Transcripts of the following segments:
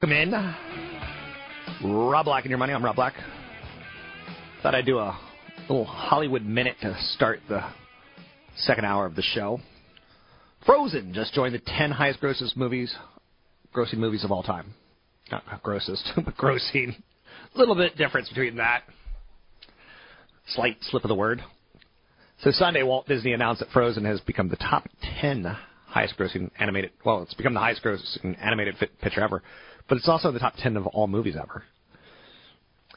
Come in. Rob Black and your money. I'm Rob Black. Thought I'd do a little Hollywood minute to start the second hour of the show. Frozen just joined the 10 highest grossest movies, grossing movies of all time. Not grossest, but grossing. A little bit difference between that. Slight slip of the word. So Sunday, Walt Disney announced that Frozen has become the top 10 highest grossing animated, well, it's become the highest grossing animated picture ever but it's also in the top 10 of all movies ever.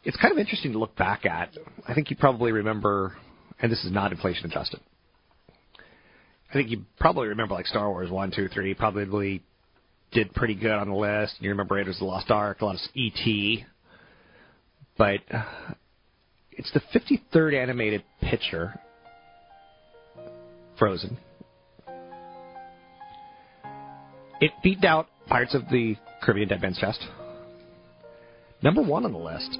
It's kind of interesting to look back at. I think you probably remember, and this is not inflation adjusted. I think you probably remember like Star Wars 1, 2, 3 probably did pretty good on the list. You remember Raiders of the Lost Ark, a lot of E.T. But uh, it's the 53rd animated picture, Frozen. It beat out Pirates of the Caribbean Dead Man's Chest. Number one on the list.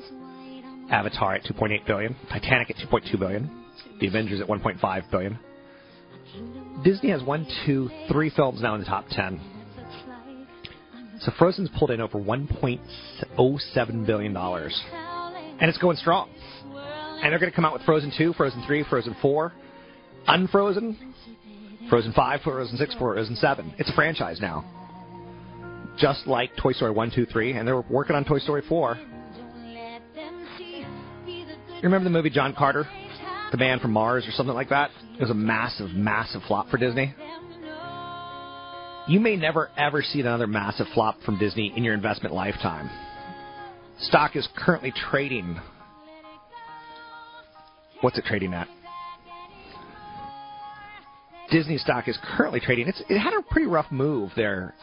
Avatar at 2.8 billion, Titanic at 2.2 billion, The Avengers at 1.5 billion. Disney has one, two, three films now in the top 10. So Frozen's pulled in over 1.07 billion dollars, and it's going strong. And they're going to come out with Frozen 2, Frozen 3, Frozen 4, Unfrozen, Frozen 5, Frozen 6, Frozen 7. It's a franchise now just like Toy Story 1, 2, 3, and they were working on Toy Story 4. You remember the movie John Carter? The Man from Mars or something like that? It was a massive, massive flop for Disney. You may never ever see another massive flop from Disney in your investment lifetime. Stock is currently trading. What's it trading at? Disney stock is currently trading. It's, it had a pretty rough move there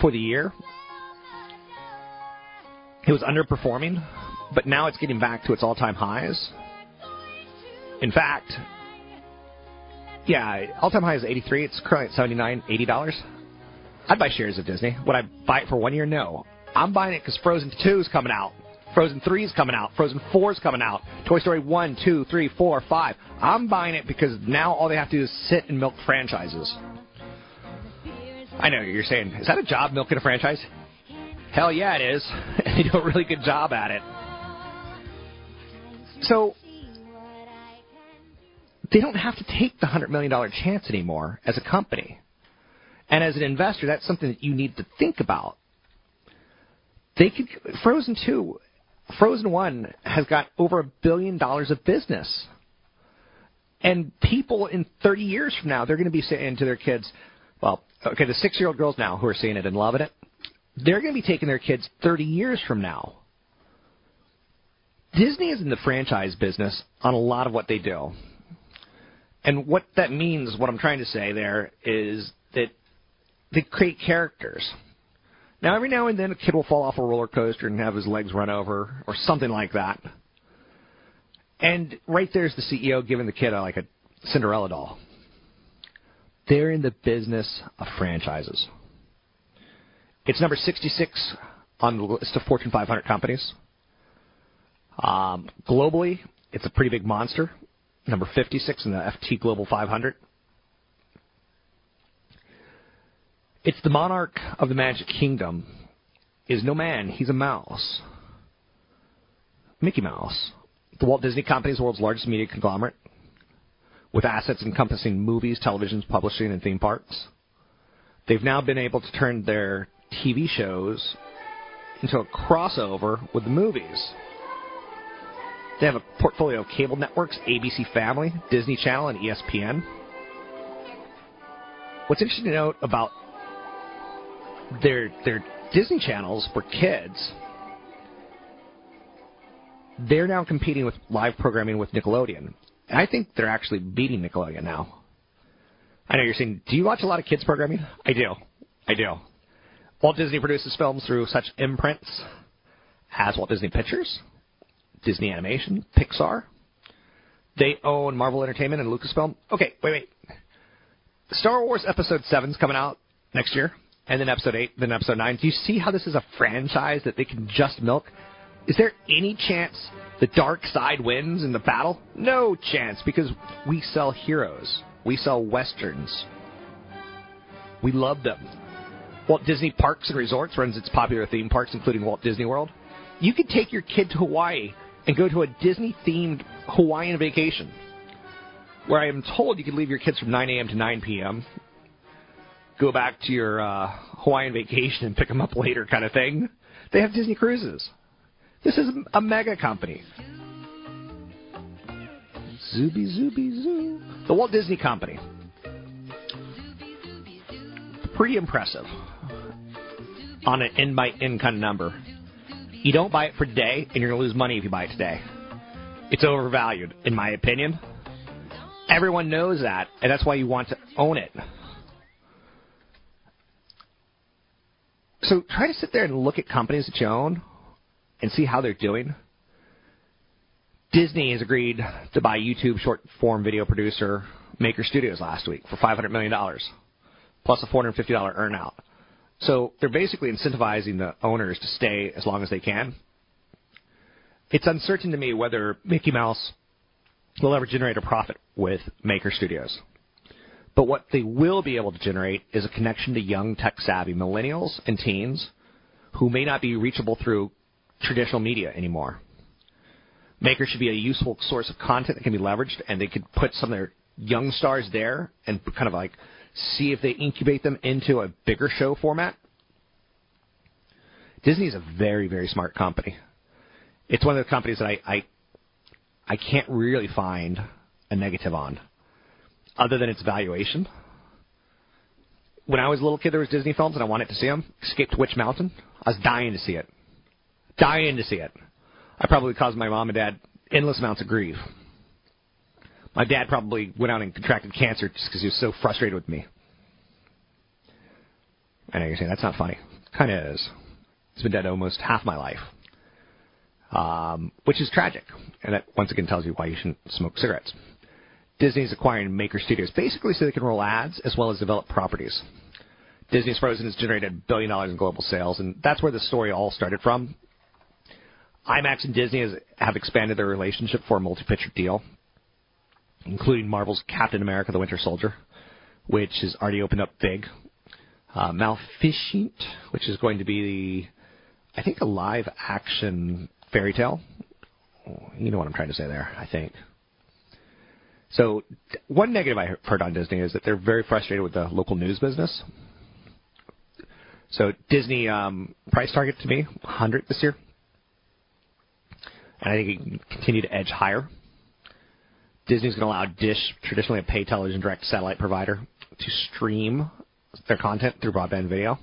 for the year. It was underperforming, but now it's getting back to its all time highs. In fact, yeah, all time high is 83. It's currently at 79 $80. I'd buy shares of Disney. Would I buy it for one year? No. I'm buying it because Frozen 2 is coming out. Frozen 3 is coming out. Frozen 4 is coming out. Toy Story 1, 2, 3, 4, 5. I'm buying it because now all they have to do is sit and milk franchises. I know you're saying, is that a job milking a franchise? Hell yeah, it is. they do a really good job at it. So they don't have to take the $100 million chance anymore as a company. And as an investor, that's something that you need to think about. They could Frozen 2, Frozen 1 has got over a billion dollars of business. And people in 30 years from now, they're going to be saying to their kids, well, okay, the six year old girls now who are seeing it and loving it, they're going to be taking their kids 30 years from now. Disney is in the franchise business on a lot of what they do. And what that means, what I'm trying to say there, is that they create characters. Now, every now and then a kid will fall off a roller coaster and have his legs run over, or something like that. And right there's the CEO giving the kid a, like a Cinderella doll. They're in the business of franchises. It's number 66 on the list of Fortune 500 companies. Um, globally, it's a pretty big monster. Number 56 in the FT Global 500. It's the monarch of the Magic Kingdom. Is no man, he's a mouse. Mickey Mouse. The Walt Disney Company is the world's largest media conglomerate with assets encompassing movies, televisions, publishing, and theme parks. They've now been able to turn their TV shows into a crossover with the movies. They have a portfolio of cable networks, ABC Family, Disney Channel, and ESPN. What's interesting to note about their their Disney channels for kids, they're now competing with live programming with Nickelodeon. I think they're actually beating Nickelodeon now. I know you're saying, do you watch a lot of kids programming? I do. I do. Walt Disney produces films through such imprints as Walt Disney Pictures, Disney Animation, Pixar. They own Marvel Entertainment and Lucasfilm. Okay, wait, wait. Star Wars Episode 7's coming out next year, and then Episode 8, then Episode 9. Do you see how this is a franchise that they can just milk? Is there any chance the dark side wins in the battle? No chance, because we sell heroes. We sell westerns. We love them. Walt Disney Parks and Resorts runs its popular theme parks, including Walt Disney World. You could take your kid to Hawaii and go to a Disney themed Hawaiian vacation, where I am told you could leave your kids from 9 a.m. to 9 p.m., go back to your uh, Hawaiian vacation and pick them up later, kind of thing. They have Disney cruises. This is a mega company. Zooby Zooby Zoo. The Walt Disney Company. Pretty impressive on an in by in kind of number. You don't buy it for today, and you're going to lose money if you buy it today. It's overvalued, in my opinion. Everyone knows that, and that's why you want to own it. So try to sit there and look at companies that you own and see how they're doing. Disney has agreed to buy YouTube short form video producer Maker Studios last week for $500 million, plus a $450 earnout. So they're basically incentivizing the owners to stay as long as they can. It's uncertain to me whether Mickey Mouse will ever generate a profit with Maker Studios. But what they will be able to generate is a connection to young tech savvy millennials and teens who may not be reachable through traditional media anymore. Maker should be a useful source of content that can be leveraged, and they could put some of their young stars there and kind of like see if they incubate them into a bigger show format. Disney is a very, very smart company. It's one of the companies that I, I, I can't really find a negative on, other than its valuation. When I was a little kid, there was Disney films, and I wanted to see them. Escape to Witch Mountain. I was dying to see it. Dying to see it. I probably caused my mom and dad endless amounts of grief. My dad probably went out and contracted cancer just because he was so frustrated with me. I know you're saying that's not funny. Kind of is. He's been dead almost half my life, um, which is tragic, and that once again tells you why you shouldn't smoke cigarettes. Disney's acquiring Maker Studios basically so they can roll ads as well as develop properties. Disney's Frozen has generated a billion dollars in global sales, and that's where the story all started from. IMAX and Disney has, have expanded their relationship for a multi-picture deal including Marvel's Captain America: The Winter Soldier, which has already opened up big. Uh, which is going to be, the, I think, a live action fairy tale. You know what I'm trying to say there, I think. So, one negative I heard on Disney is that they're very frustrated with the local news business. So, Disney um, price target to me 100 this year, and I think it can continue to edge higher. Disney's going to allow Dish, traditionally a pay television direct satellite provider, to stream their content through broadband video.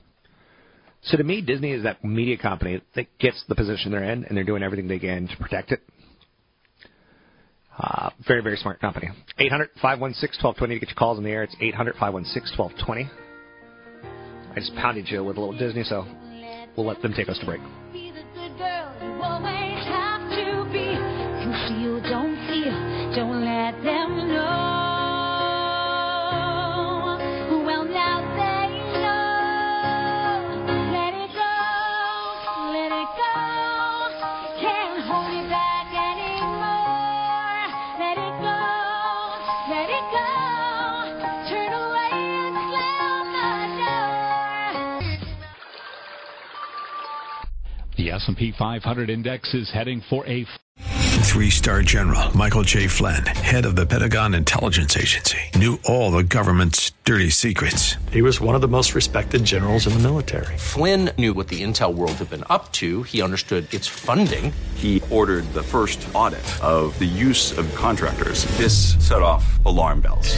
So to me, Disney is that media company that gets the position they're in, and they're doing everything they can to protect it. Uh, very, very smart company. 800 516 1220 to get your calls in the air. It's 800 516 1220. I just pounded you with a little Disney, so we'll let them take us to break. S&P 500 index is heading for a Three-star general Michael J. Flynn, head of the Pentagon Intelligence Agency, knew all the government's dirty secrets. He was one of the most respected generals in the military. Flynn knew what the intel world had been up to. He understood its funding. He ordered the first audit of the use of contractors. This set off alarm bells.